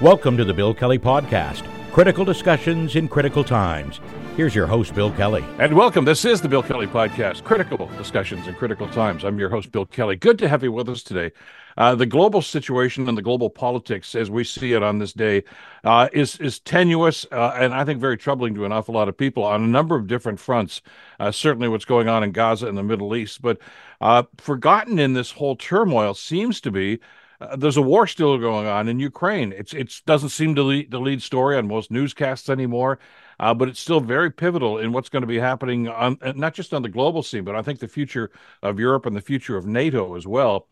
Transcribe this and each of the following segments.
Welcome to the Bill Kelly Podcast critical discussions in critical times. Here's your host, Bill Kelly. And welcome. This is the Bill Kelly Podcast Critical Discussions in Critical Times. I'm your host, Bill Kelly. Good to have you with us today. Uh, the global situation and the global politics, as we see it on this day, uh, is is tenuous uh, and I think very troubling to an awful lot of people on a number of different fronts. Uh, certainly, what's going on in Gaza and the Middle East, but uh, forgotten in this whole turmoil seems to be uh, there's a war still going on in Ukraine. It's it doesn't seem to lead the lead story on most newscasts anymore, uh, but it's still very pivotal in what's going to be happening on uh, not just on the global scene, but I think the future of Europe and the future of NATO as well.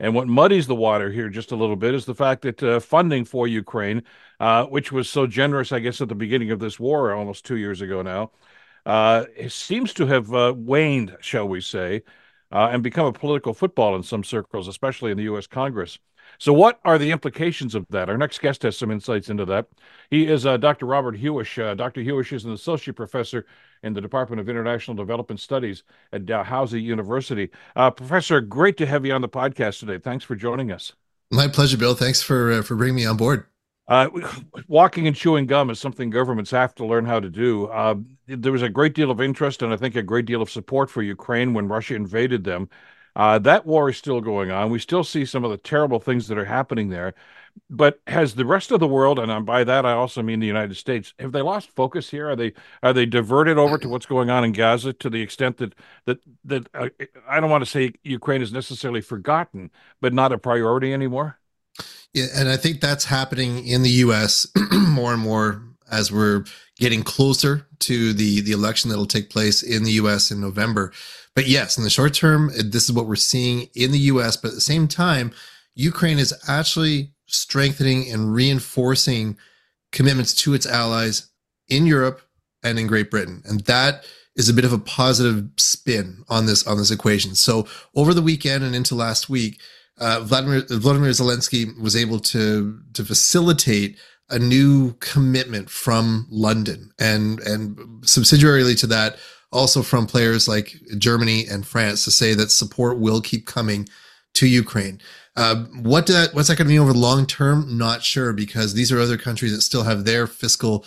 And what muddies the water here just a little bit is the fact that uh, funding for Ukraine, uh, which was so generous, I guess, at the beginning of this war almost two years ago now, seems to have waned, shall we say, and become a political football in some circles, especially in the U.S. Congress. So, what are the implications of that? Our next guest has some insights into that. He is uh, Dr. Robert Huish. Uh, Dr. Huish is an associate professor in the Department of International Development Studies at Dalhousie University. Uh, professor, great to have you on the podcast today. Thanks for joining us. My pleasure, Bill. Thanks for uh, for bringing me on board. Uh, walking and chewing gum is something governments have to learn how to do. Uh, there was a great deal of interest and I think a great deal of support for Ukraine when Russia invaded them. Uh, that war is still going on. We still see some of the terrible things that are happening there. But has the rest of the world, and by that I also mean the United States, have they lost focus here? Are they are they diverted over to what's going on in Gaza to the extent that that that uh, I don't want to say Ukraine is necessarily forgotten, but not a priority anymore? Yeah, and I think that's happening in the U.S. more and more as we're getting closer to the the election that'll take place in the U.S. in November. But yes, in the short term, this is what we're seeing in the US. But at the same time, Ukraine is actually strengthening and reinforcing commitments to its allies in Europe and in Great Britain. And that is a bit of a positive spin on this on this equation. So over the weekend and into last week, uh, Vladimir Vladimir Zelensky was able to to facilitate a new commitment from London, and and subsidiarily to that, also from players like Germany and France to say that support will keep coming to Ukraine. Uh, what that, what's that going to mean over the long term? Not sure because these are other countries that still have their fiscal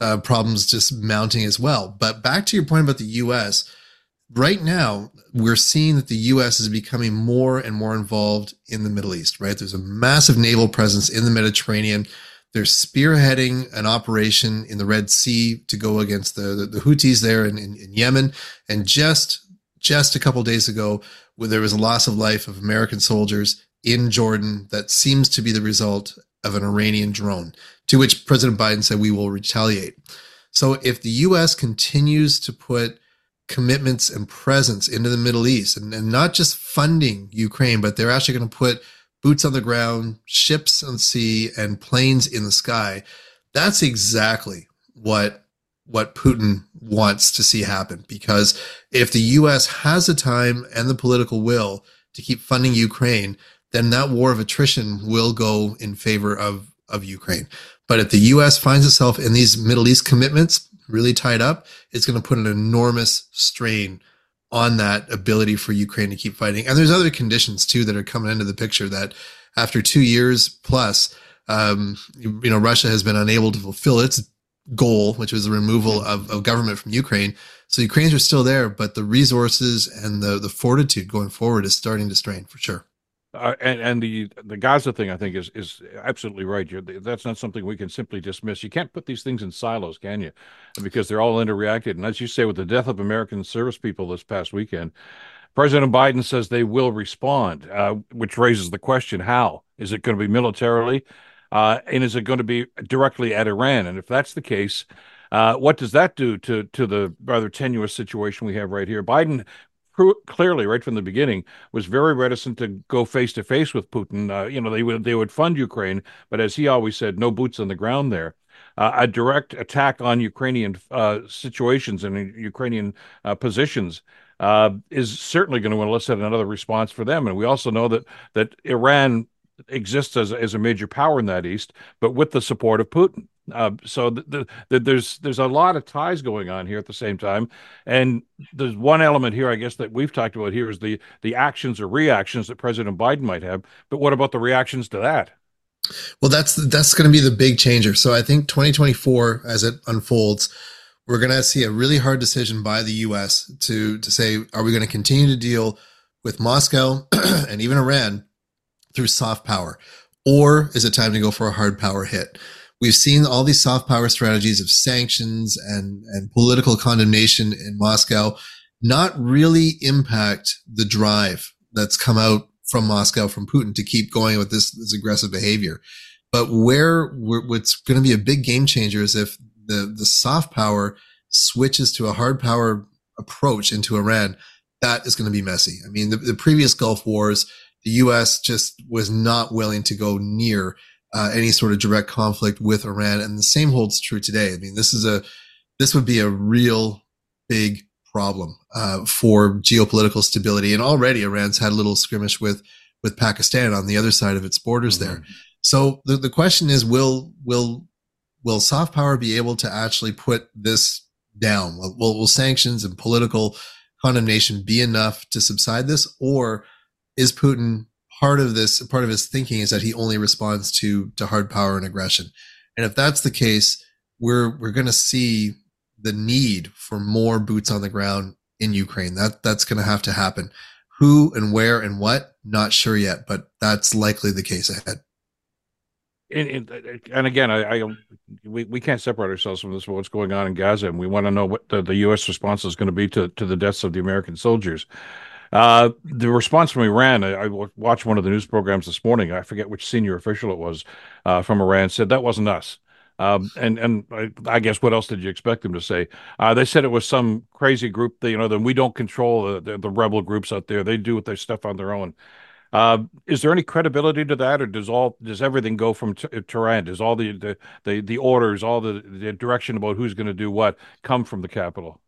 uh, problems just mounting as well. But back to your point about the U.S. Right now, we're seeing that the U.S. is becoming more and more involved in the Middle East. Right, there's a massive naval presence in the Mediterranean. They're spearheading an operation in the Red Sea to go against the, the, the Houthis there in, in, in, Yemen. And just just a couple days ago, where there was a loss of life of American soldiers in Jordan that seems to be the result of an Iranian drone, to which President Biden said we will retaliate. So if the U.S. continues to put commitments and presence into the Middle East and, and not just funding Ukraine, but they're actually going to put boots on the ground, ships on sea, and planes in the sky. That's exactly what what Putin wants to see happen. Because if the U.S. has the time and the political will to keep funding Ukraine, then that war of attrition will go in favor of of Ukraine. But if the U.S. finds itself in these Middle East commitments really tied up, it's going to put an enormous strain on that ability for Ukraine to keep fighting. And there's other conditions too that are coming into the picture that after two years plus, um, you, know, Russia has been unable to fulfill its goal, which was the removal of, of government from Ukraine. So Ukrainians are still there, but the resources and the, the fortitude going forward is starting to strain for sure. Uh, and, and the the Gaza thing, I think, is is absolutely right. You're, that's not something we can simply dismiss. You can't put these things in silos, can you? Because they're all interreacted. And as you say, with the death of American service people this past weekend, President Biden says they will respond, uh, which raises the question: How is it going to be militarily, uh, and is it going to be directly at Iran? And if that's the case, uh, what does that do to to the rather tenuous situation we have right here? Biden clearly right from the beginning was very reticent to go face to face with Putin. Uh, you know, they would they would fund Ukraine, but as he always said, no boots on the ground there. Uh, a direct attack on Ukrainian uh, situations and Ukrainian uh, positions uh, is certainly going to elicit another response for them. And we also know that that Iran exists as, as a major power in that east, but with the support of Putin. Uh, so the, the, there's there's a lot of ties going on here at the same time, and there's one element here, I guess, that we've talked about here is the the actions or reactions that President Biden might have. But what about the reactions to that? Well, that's that's going to be the big changer. So I think 2024, as it unfolds, we're going to see a really hard decision by the U.S. to to say, are we going to continue to deal with Moscow and even Iran through soft power, or is it time to go for a hard power hit? We've seen all these soft power strategies of sanctions and and political condemnation in Moscow not really impact the drive that's come out from Moscow, from Putin to keep going with this, this aggressive behavior. But where what's going to be a big game changer is if the, the soft power switches to a hard power approach into Iran, that is going to be messy. I mean, the, the previous Gulf wars, the U.S. just was not willing to go near uh, any sort of direct conflict with Iran, and the same holds true today. I mean, this is a this would be a real big problem uh, for geopolitical stability. And already Iran's had a little skirmish with with Pakistan on the other side of its borders mm-hmm. there. So the, the question is, will will will soft power be able to actually put this down? Will, will sanctions and political condemnation be enough to subside this, or is Putin part of this? Part of his thinking is that he only responds to to hard power and aggression. And if that's the case, we're we're going to see the need for more boots on the ground in Ukraine. That that's going to have to happen. Who and where and what, not sure yet, but that's likely the case ahead. And, and, again, I, I, we, we can't separate ourselves from this. What's going on in Gaza, and we want to know what the, the U.S. response is going to be to to the deaths of the American soldiers. Uh, the response from Iran, I, I, watched one of the news programs this morning. I forget which senior official it was uh, from Iran said that wasn't us. Um, and and I, I, guess what else did you expect them to say? Uh, they said it was some crazy group that you know that we don't control the, the, the rebel groups out there. They do what their stuff on their own. Uh, is there any credibility to that, or does all does everything go from Tehran? Does all the, the the the orders, all the the direction about who's going to do what, come from the capital?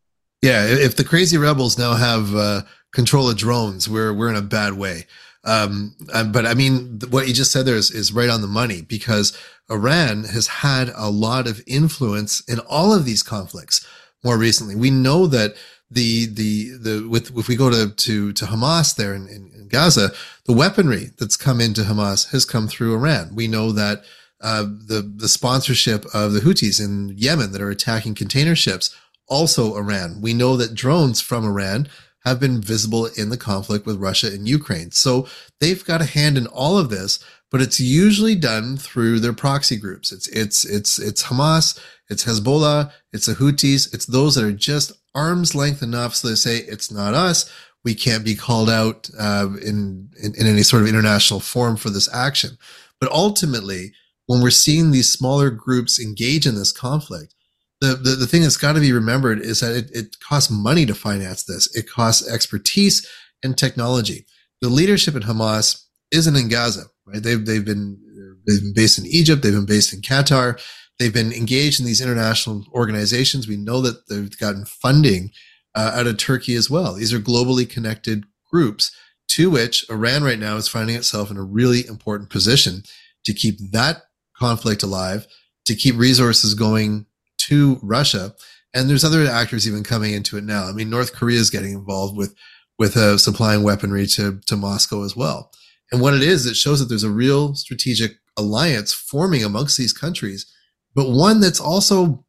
Yeah, if the crazy rebels now have uh, control of drones, we're we're in a bad way. Um, but I mean, what you just said there is, is right on the money because Iran has had a lot of influence in all of these conflicts more recently. We know that the, the, the, with, if we go to, to, to Hamas there in, in, in Gaza, the weaponry that's come into Hamas has come through Iran. We know that, uh, the, the sponsorship of the Houthis in Yemen that are attacking container ships, also Iran. We know that drones from Iran have been visible in the conflict with Russia and Ukraine. So they've got a hand in all of this, but it's usually done through their proxy groups. It's it's it's it's Hamas, it's Hezbollah, it's the Houthis, it's those that are just arm's length enough so they say it's not us. We can't be called out uh, in, in in any sort of international forum for this action. But ultimately, when we're seeing these smaller groups engage in this conflict, the, the, the thing that's got to be remembered is that it, it costs money to finance this. It costs expertise and technology. The leadership at Hamas isn't in Gaza, right? They've, they've been, they've been based in Egypt. They've been based in Qatar. They've been engaged in these international organizations. We know that they've gotten funding uh, out of Turkey as well. These are globally connected groups to which Iran right now is finding itself in a really important position to keep that conflict alive, to keep resources going to Russia. And there's other actors even coming into it now. I mean, North Korea is getting involved with with uh, supplying weaponry to to Moscow as well. And what it is, it shows that there's a real strategic alliance forming amongst these countries, but one that's also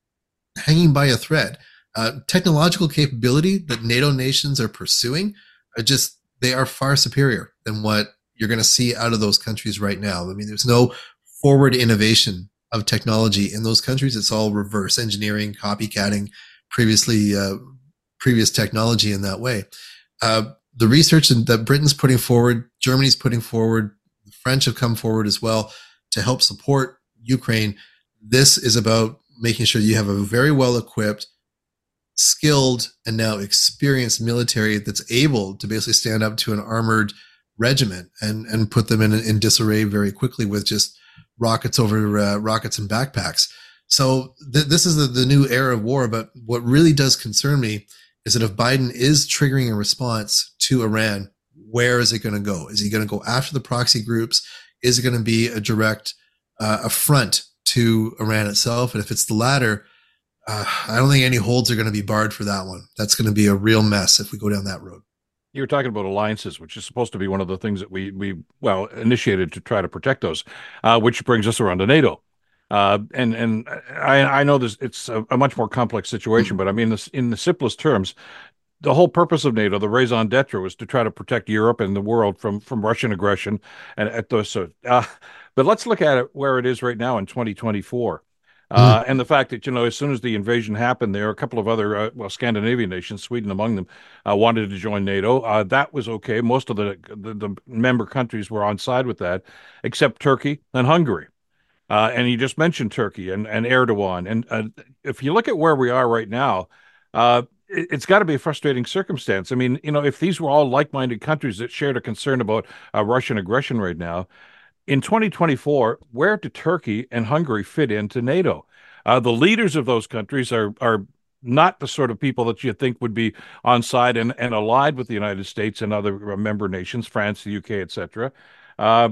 hanging by a thread. Uh, technological capability that NATO nations are pursuing are just they are far superior than what you're going to see out of those countries right now. I mean, there's no forward innovation of technology in those countries. It's all reverse engineering, copycatting previously uh, previous technology in that way. Uh, the research that Britain's putting forward, Germany's putting forward, the French have come forward as well to help support Ukraine. This is about making sure you have a very well equipped, skilled, and now experienced military that's able to basically stand up to an armored regiment and and put them in in disarray very quickly with just rockets over uh, rockets and backpacks. So th- this is the, the new era of war. But what really does concern me is that if Biden is triggering a response to Iran, where is it going to go? Is he going to go after the proxy groups? Is it going to be a direct uh, affront to Iran itself? And if it's the latter, uh, I don't think any holds are going to be barred for that one. That's going to be a real mess if we go down that road. You're talking about alliances, which is supposed to be one of the things that we we well initiated to try to protect those, uh, which brings us around to NATO. Uh, and and I, I know this it's a, a, much more complex situation, but I mean this in the simplest terms, the whole purpose of NATO, the raison d'être, was to try to protect Europe and the world from from Russian aggression. And at those, so, uh, but let's look at it where it is right now in 2024. Uh, mm. And the fact that, you know, as soon as the invasion happened, there a couple of other, uh, well, Scandinavian nations, Sweden among them, uh, wanted to join NATO. Uh, that was okay. Most of the, the, the member countries were on side with that, except Turkey and Hungary. Uh, and you just mentioned Turkey and, and Erdogan. And if you look at where we are right now, it, has got to be a frustrating circumstance. I mean, you know, if these were all like minded countries that shared a concern about Russian aggression right now, in 2024, where do Turkey and Hungary fit into NATO? Uh, the leaders of those countries are are not the sort of people that you think would be on side and, and allied with the United States and other uh, member nations, France, the UK, etc. Uh,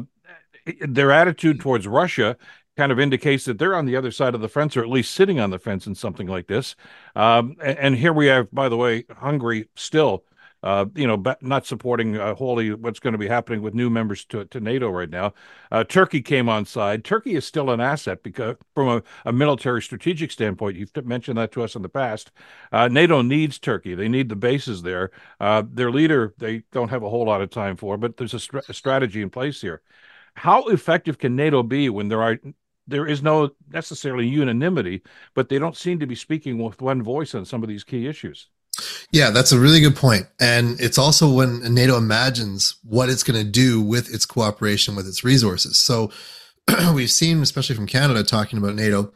their attitude towards Russia kind of indicates that they're on the other side of the fence, or at least sitting on the fence in something like this. Um, and, and, here we have, by the way, Hungary still uh, you know, not supporting uh, wholly what's going to be happening with new members to, to NATO right now. Uh, Turkey came on side. Turkey is still an asset because, from a, a, military strategic standpoint, you've mentioned that to us in the past. Uh, NATO needs Turkey. They need the bases there. Uh, their leader, they don't have a whole lot of time for, but there's a, a strategy in place here. How effective can NATO be when there are there is no necessarily unanimity, but they don't seem to be speaking with one voice on some of these key issues? Yeah, that's a really good point. And it's also when NATO imagines what it's going to do with its cooperation with its resources. So we've seen, especially from Canada, talking about NATO,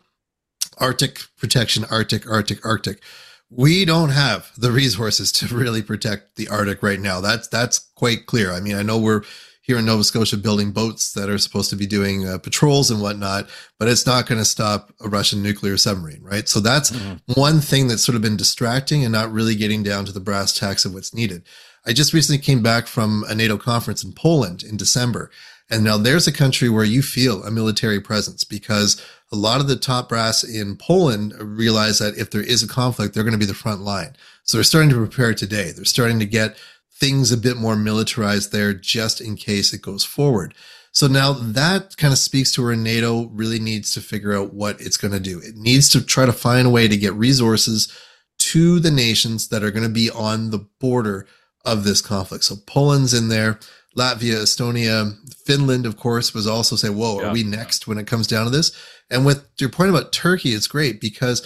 Arctic protection, Arctic, Arctic, Arctic. We don't have the resources to really protect the Arctic right now. That's that's quite clear. I mean, I know we're here in Nova Scotia building boats that are supposed to be doing uh, patrols and whatnot, but it's not going to stop a Russian nuclear submarine, right? So that's mm-hmm. one thing that's sort of been distracting and not really getting down to the brass tacks of what's needed. I just recently came back from a NATO conference in Poland in December. And now there's a country where you feel a military presence because a lot of the top brass in Poland realize that if there is a conflict, they're going to be the front line. So they're starting to prepare today. They're starting to get things a bit more militarized there just in case it goes forward. So now that kind of speaks to where NATO really needs to figure out what it's going to do. It needs to try to find a way to get resources to the nations that are going to be on the border of this conflict. So Poland's in there, Latvia, Estonia, Finland, of course, was also say, whoa, yeah. are we next when it comes down to this? And with your point about Turkey, it's great because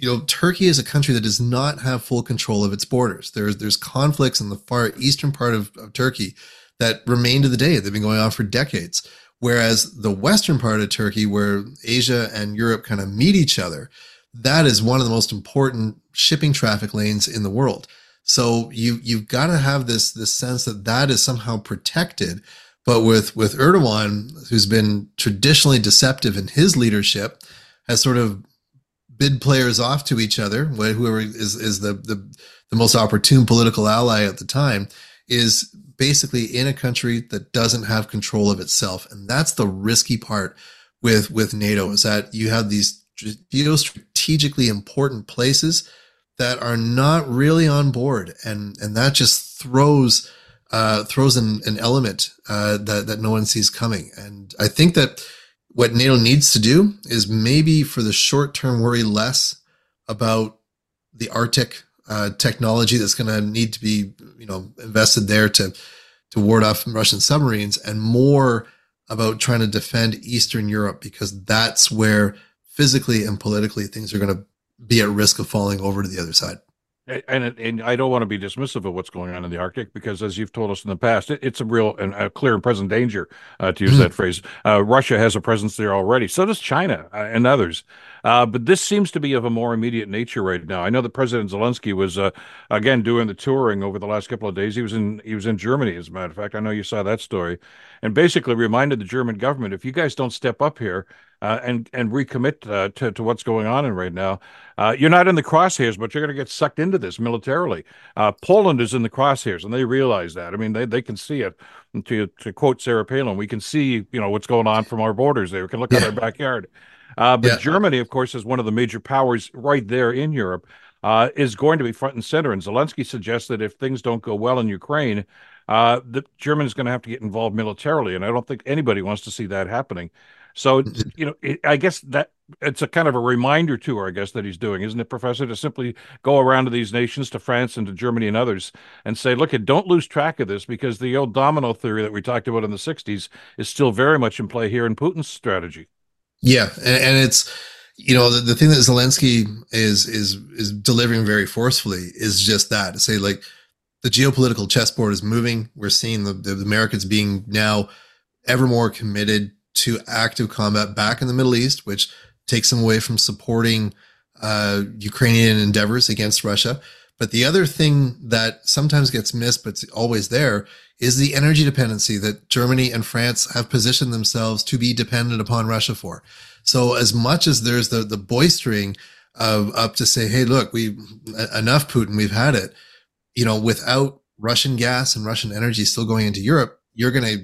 you know, Turkey is a country that does not have full control of its borders. There's there's conflicts in the far eastern part of, of Turkey that remain to the day. They've been going on for decades. Whereas the western part of Turkey, where Asia and Europe kind of meet each other, that is one of the most important shipping traffic lanes in the world. So you you've got to have this this sense that that is somehow protected. But with with Erdogan, who's been traditionally deceptive in his leadership, has sort of bid players off to each other, whoever is, is the, the, the most opportune political ally at the time, is basically in a country that doesn't have control of itself. And that's the risky part with, with NATO is that you have these geostrategically important places that are not really on board. And, and that just throws, uh, throws an, an element, uh, that, that no one sees coming. And I think that, what NATO needs to do is maybe for the short term worry less about the Arctic uh, technology that's going to need to be, you know, invested there to to ward off Russian submarines, and more about trying to defend Eastern Europe because that's where physically and politically things are going to be at risk of falling over to the other side and and I don't want to be dismissive of what's going on in the Arctic because, as you've told us in the past, it, it's a real and a clear and present danger, uh, to use mm-hmm. that phrase. Uh, Russia has a presence there already. So does China uh, and others. Uh, but this seems to be of a more immediate nature right now. I know that President Zelensky was uh, again doing the touring over the last couple of days. He was in he was in Germany, as a matter of fact. I know you saw that story, and basically reminded the German government, if you guys don't step up here uh, and and recommit uh, to to what's going on in right now, uh, you're not in the crosshairs, but you're going to get sucked into this militarily. Uh, Poland is in the crosshairs, and they realize that. I mean, they they can see it. And to to quote Sarah Palin, we can see you know what's going on from our borders. There, we can look at our backyard. Uh, but yeah. Germany, of course, is one of the major powers right there in Europe. uh, is going to be front and center. And Zelensky suggests that if things don't go well in Ukraine, uh, the Germany is going to have to get involved militarily, and I don't think anybody wants to see that happening. So, mm-hmm. you know, it, I guess that it's a kind of a reminder tour, I guess, that he's doing, isn't it, Professor, to simply go around to these nations, to France and to Germany and others, and say, look, don't lose track of this because the old domino theory that we talked about in the 60s is still very much in play here in Putin's strategy. Yeah. And, and it's, you know, the, the thing that Zelensky is, is, is delivering very forcefully is just that to say, like, the geopolitical chessboard is moving. We're seeing the, the Americans being now ever more committed to active combat back in the Middle East, which takes them away from supporting uh, Ukrainian endeavors against Russia. But the other thing that sometimes gets missed, but it's always there, is the energy dependency that Germany and France have positioned themselves to be dependent upon Russia for. So as much as there's the the boistering of up to say, hey, look, we enough Putin, we've had it. You know, without Russian gas and Russian energy still going into Europe, you're gonna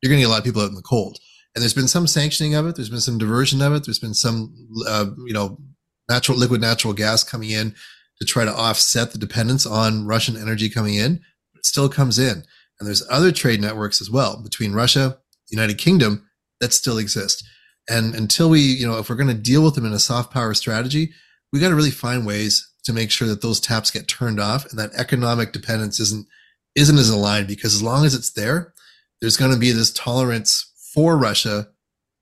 you're gonna get a lot of people out in the cold and there's been some sanctioning of it. There's been some diversion of it. There's been some, uh, you know, natural liquid natural gas coming in to try to offset the dependence on Russian energy coming in. But it still comes in, and there's other trade networks as well between Russia, United Kingdom that still exist. And until we, you know, if we're going to deal with them in a soft power strategy, we got to really find ways to make sure that those taps get turned off and that economic dependence isn't isn't as aligned because as long as it's there, there's going to be this tolerance for Russia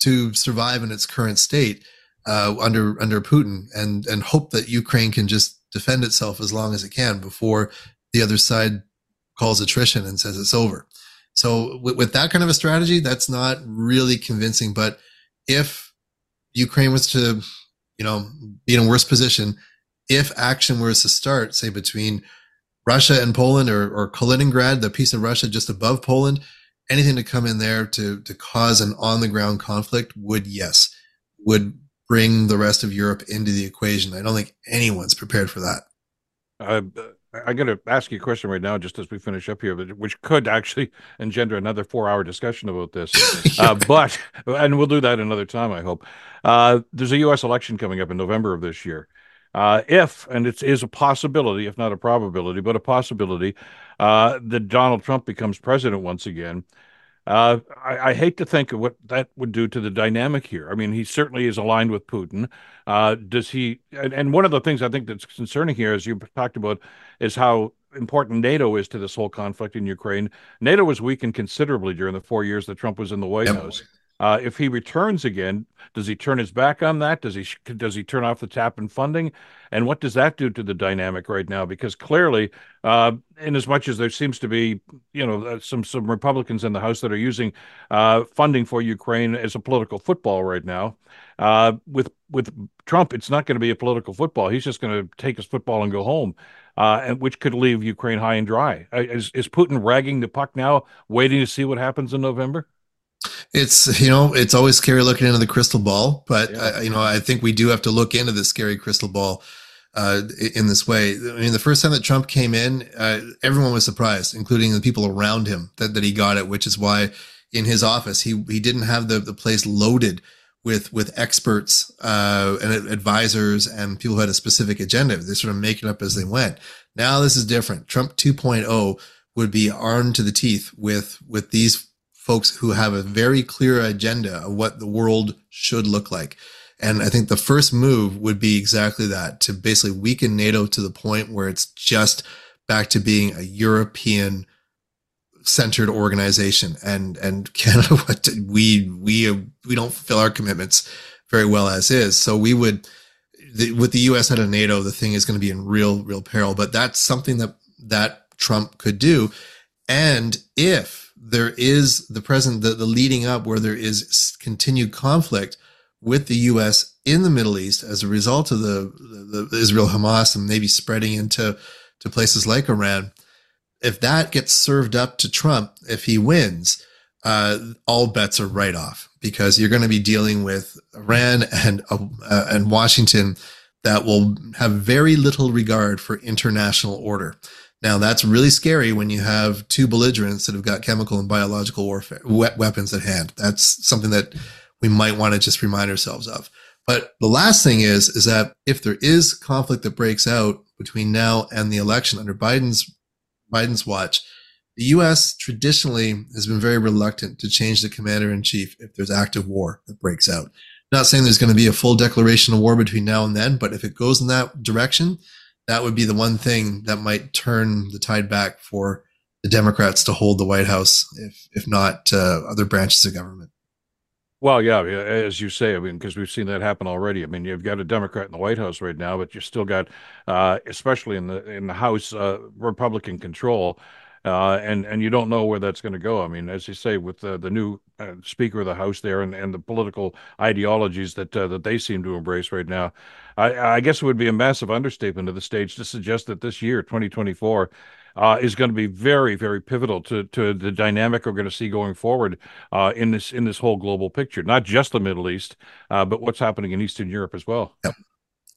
to survive in its current state uh, under under Putin, and and hope that Ukraine can just defend itself as long as it can before the other side calls attrition and says it's over. So with, with that kind of a strategy, that's not really convincing. But if Ukraine was to, you know, be in a worse position, if action was to start, say between Russia and Poland or, or Kaliningrad, the piece of Russia just above Poland, anything to come in there to to cause an on the ground conflict would yes would bring the rest of Europe into the equation. I don't think anyone's prepared for that. Uh, I'm going to ask you a question right now, just as we finish up here, which could actually engender another four-hour discussion about this. uh, but and we'll do that another time, I hope. Uh, there's a U.S. election coming up in November of this year. Uh, if, and it is a possibility, if not a probability, but a possibility, uh, that Donald Trump becomes president once again. Uh, I, I, hate to think of what that would do to the dynamic here. I mean, he certainly is aligned with Putin. Uh, does he? And, and, one of the things I think that's concerning here, as you talked about, is how important NATO is to this whole conflict in Ukraine. NATO was weakened considerably during the four years that Trump was in the White yep. House. Uh, if he returns again, does he turn his back on that? Does he does he turn off the tap in funding? And what does that do to the dynamic right now? Because clearly, uh, in as much as there seems to be, you know, uh, some some Republicans in the House that are using uh, funding for Ukraine as a political football right now, uh, with with Trump, it's not going to be a political football. He's just going to take his football and go home. Uh, and which could leave Ukraine high and dry. Uh, is, is Putin ragging the puck now, waiting to see what happens in November? It's you know it's always scary looking into the crystal ball, but yeah. uh, you know I think we do have to look into the scary crystal ball uh, in this way. I mean, the first time that Trump came in, uh, everyone was surprised, including the people around him, that, that he got it. Which is why in his office he he didn't have the the place loaded with with experts uh, and advisors and people who had a specific agenda. They sort of make it up as they went. Now this is different. Trump 2.0 would be armed to the teeth with with these folks who have a very clear agenda of what the world should look like. And I think the first move would be exactly that to basically weaken NATO to the point where it's just back to being a European centered organization. And, and Canada, what we, we, we don't fulfill our commitments very well as is. So we would, the, with the US out of NATO, the thing is going to be in real, real peril, but that's something that, that Trump could do. And if there is the present, the, the leading up where there is continued conflict with the U.S. in the Middle East as a result of the, the, the Israel Hamas and maybe spreading into to places like Iran. If that gets served up to Trump, if he wins, uh, all bets are right off because you're going to be dealing with Iran and uh, and Washington that will have very little regard for international order. Now that's really scary when you have two belligerents that have got chemical and biological warfare weapons at hand. That's something that we might want to just remind ourselves of. But the last thing is, is that if there is conflict that breaks out between now and the election under Biden's Biden's watch, the U.S. traditionally has been very reluctant to change the commander in chief if there's active war that breaks out. Not saying there's going to be a full declaration of war between now and then, but if it goes in that direction, that would be the one thing that might turn the tide back for the Democrats to hold the White House, if if not uh, other branches of government. Well, yeah, as you say, I mean, because we've seen that happen already. I mean, you've got a Democrat in the White House right now, but you still got, uh, especially in the in the House, uh, Republican control, uh, and and you don't know where that's going to go. I mean, as you say, with the new uh, Speaker of the House there and, and the political ideologies that uh, that they seem to embrace right now, I, I guess it would be a massive understatement of the stage to suggest that this year, 2024 uh, is going to be very, very pivotal to to the dynamic we're going to see going forward uh, in this in this whole global picture. Not just the Middle East, uh, but what's happening in Eastern Europe as well. Yep.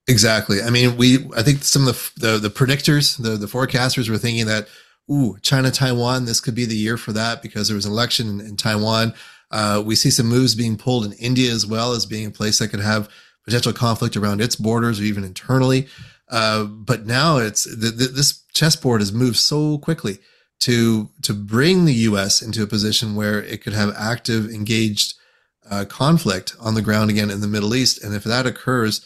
Exactly. I mean, we I think some of the the, the predictors, the the forecasters were thinking that, ooh, China Taiwan, this could be the year for that because there was an election in, in Taiwan. Uh, we see some moves being pulled in India as well as being a place that could have potential conflict around its borders or even internally. Uh, but now it's this chessboard has moved so quickly to to bring the U.S. into a position where it could have active, engaged uh, conflict on the ground again in the Middle East. And if that occurs,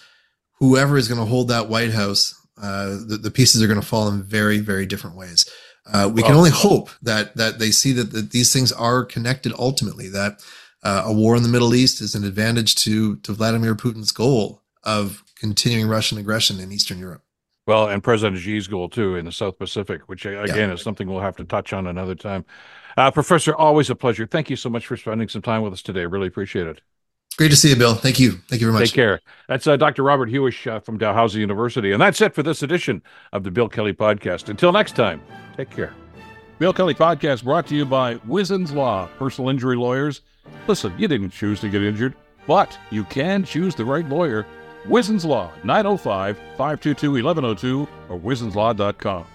whoever is going to hold that White House, uh, the, the, pieces are going to fall in very, very different ways. Uh, we can only hope that that they see that, that these things are connected ultimately. That uh, a war in the Middle East is an advantage to to Vladimir Putin's goal of continuing Russian aggression in Eastern Europe. Well, and President Xi's goal too in the South Pacific, which uh, again yeah. is something we'll have to touch on another time. Uh, Professor, always a pleasure. Thank you so much for spending some time with us today. Really appreciate it. Great to see you, Bill. Thank you. Thank you very much. Take care. That's uh, Dr. Robert Huish uh, from Dalhousie University. And that's it for this edition of the Bill Kelly Podcast. Until next time, take care. Bill Kelly Podcast brought to you by Wizens Law, personal injury lawyers. Listen, you didn't choose to get injured, but you can choose the right lawyer Wizens Law, 905 522 1102 or wizenslaw.com.